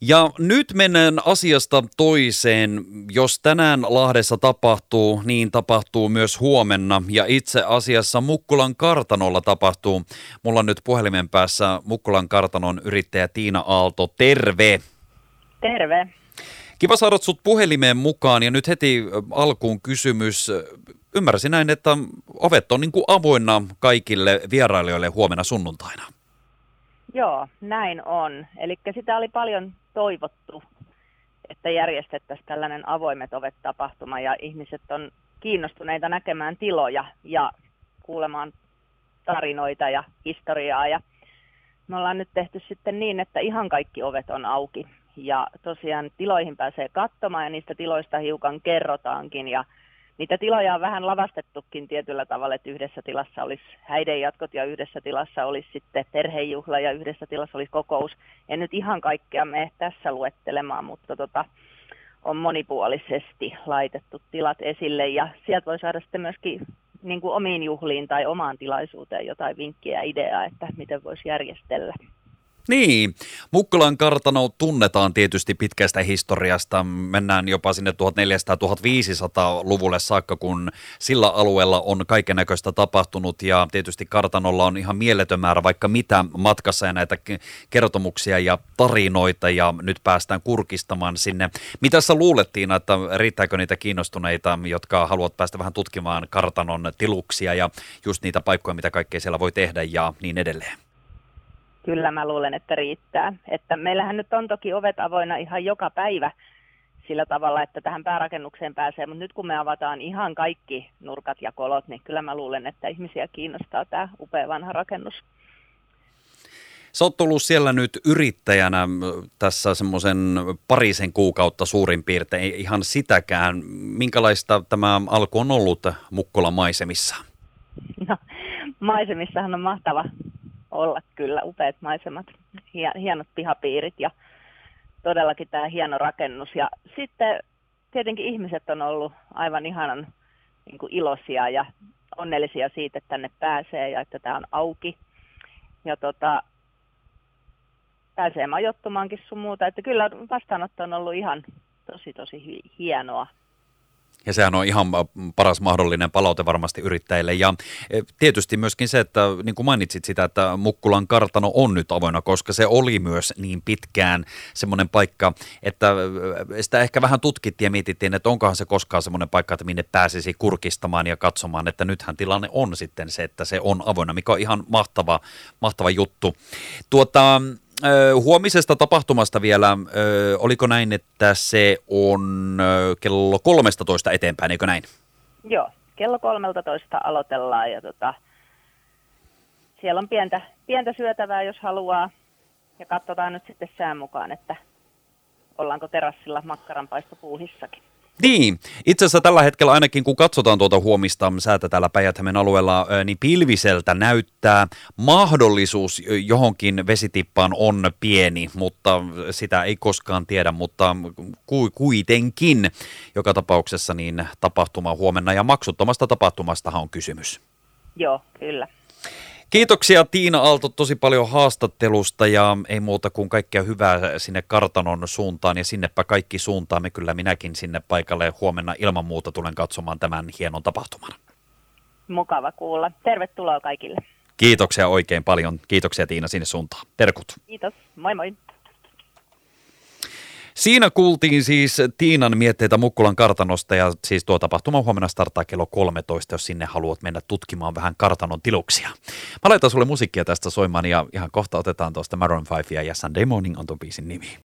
Ja nyt mennään asiasta toiseen. Jos tänään Lahdessa tapahtuu, niin tapahtuu myös huomenna. Ja itse asiassa Mukkulan kartanolla tapahtuu. Mulla on nyt puhelimen päässä Mukkulan kartanon yrittäjä Tiina Aalto. Terve! Terve! Kiva saada sut puhelimeen mukaan ja nyt heti alkuun kysymys. Ymmärsin näin, että ovet on niin kuin avoinna kaikille vierailijoille huomenna sunnuntaina. Joo, näin on. Eli sitä oli paljon toivottu, että järjestettäisiin tällainen avoimet ovet tapahtuma ja ihmiset on kiinnostuneita näkemään tiloja ja kuulemaan tarinoita ja historiaa. Ja me ollaan nyt tehty sitten niin, että ihan kaikki ovet on auki. Ja tosiaan tiloihin pääsee katsomaan ja niistä tiloista hiukan kerrotaankin. Ja niitä tiloja on vähän lavastettukin tietyllä tavalla, että yhdessä tilassa olisi häidenjatkot ja yhdessä tilassa olisi sitten perhejuhla ja yhdessä tilassa olisi kokous. En nyt ihan kaikkea mene tässä luettelemaan, mutta tota, on monipuolisesti laitettu tilat esille ja sieltä voi saada sitten myöskin niin kuin omiin juhliin tai omaan tilaisuuteen jotain vinkkiä ja ideaa, että miten voisi järjestellä. Niin, Mukkulan kartano tunnetaan tietysti pitkästä historiasta. Mennään jopa sinne 1400-1500-luvulle saakka, kun sillä alueella on kaiken näköistä tapahtunut ja tietysti kartanolla on ihan mieletön määrä vaikka mitä matkassa ja näitä kertomuksia ja tarinoita ja nyt päästään kurkistamaan sinne. Mitä sä luulettiin, että riittääkö niitä kiinnostuneita, jotka haluat päästä vähän tutkimaan kartanon tiluksia ja just niitä paikkoja, mitä kaikkea siellä voi tehdä ja niin edelleen? Kyllä mä luulen, että riittää. Että meillähän nyt on toki ovet avoinna ihan joka päivä sillä tavalla, että tähän päärakennukseen pääsee, mutta nyt kun me avataan ihan kaikki nurkat ja kolot, niin kyllä mä luulen, että ihmisiä kiinnostaa tämä upea vanha rakennus. Sä oot tullut siellä nyt yrittäjänä tässä semmoisen parisen kuukautta suurin piirtein, ihan sitäkään. Minkälaista tämä alku on ollut Mukkolan maisemissa? No, maisemissahan on mahtava olla kyllä upeat maisemat, hienot pihapiirit ja todellakin tämä hieno rakennus. Ja sitten tietenkin ihmiset on ollut aivan ihanan niin kuin iloisia ja onnellisia siitä, että tänne pääsee ja että tämä on auki. Ja tota, pääsee majoittumaankin sun muuta. Että kyllä vastaanotto on ollut ihan tosi tosi hienoa. Ja sehän on ihan paras mahdollinen palaute varmasti yrittäjille. Ja e, tietysti myöskin se, että niin kuin mainitsit sitä, että Mukkulan kartano on nyt avoinna, koska se oli myös niin pitkään semmoinen paikka, että e, sitä ehkä vähän tutkittiin ja mietittiin, että onkohan se koskaan semmoinen paikka, että minne pääsisi kurkistamaan ja katsomaan, että nythän tilanne on sitten se, että se on avoinna, mikä on ihan mahtava, mahtava juttu. Tuota, huomisesta tapahtumasta vielä, oliko näin, että se on kello 13 eteenpäin, eikö näin? Joo, kello 13 aloitellaan ja tota, siellä on pientä, pientä syötävää, jos haluaa. Ja katsotaan nyt sitten sään mukaan, että ollaanko terassilla makkaranpaistopuuhissakin. Niin, itse asiassa tällä hetkellä ainakin kun katsotaan tuota huomista säätä täällä päijät alueella, niin pilviseltä näyttää. Mahdollisuus johonkin vesitippaan on pieni, mutta sitä ei koskaan tiedä, mutta kuitenkin joka tapauksessa niin tapahtuma huomenna ja maksuttomasta tapahtumastahan on kysymys. Joo, kyllä. Kiitoksia Tiina Aalto tosi paljon haastattelusta ja ei muuta kuin kaikkea hyvää sinne kartanon suuntaan ja sinnepä kaikki suuntaan. Me kyllä minäkin sinne paikalle huomenna ilman muuta tulen katsomaan tämän hienon tapahtuman. Mukava kuulla. Tervetuloa kaikille. Kiitoksia oikein paljon. Kiitoksia Tiina sinne suuntaan. Terkut. Kiitos. Moi moi. Siinä kuultiin siis Tiinan mietteitä Mukkulan kartanosta ja siis tuo tapahtuma huomenna starttaa kello 13, jos sinne haluat mennä tutkimaan vähän kartanon tiluksia. Mä laitan sulle musiikkia tästä soimaan ja ihan kohta otetaan tuosta Maroon 5 ja Sunday Morning on tuon biisin nimi.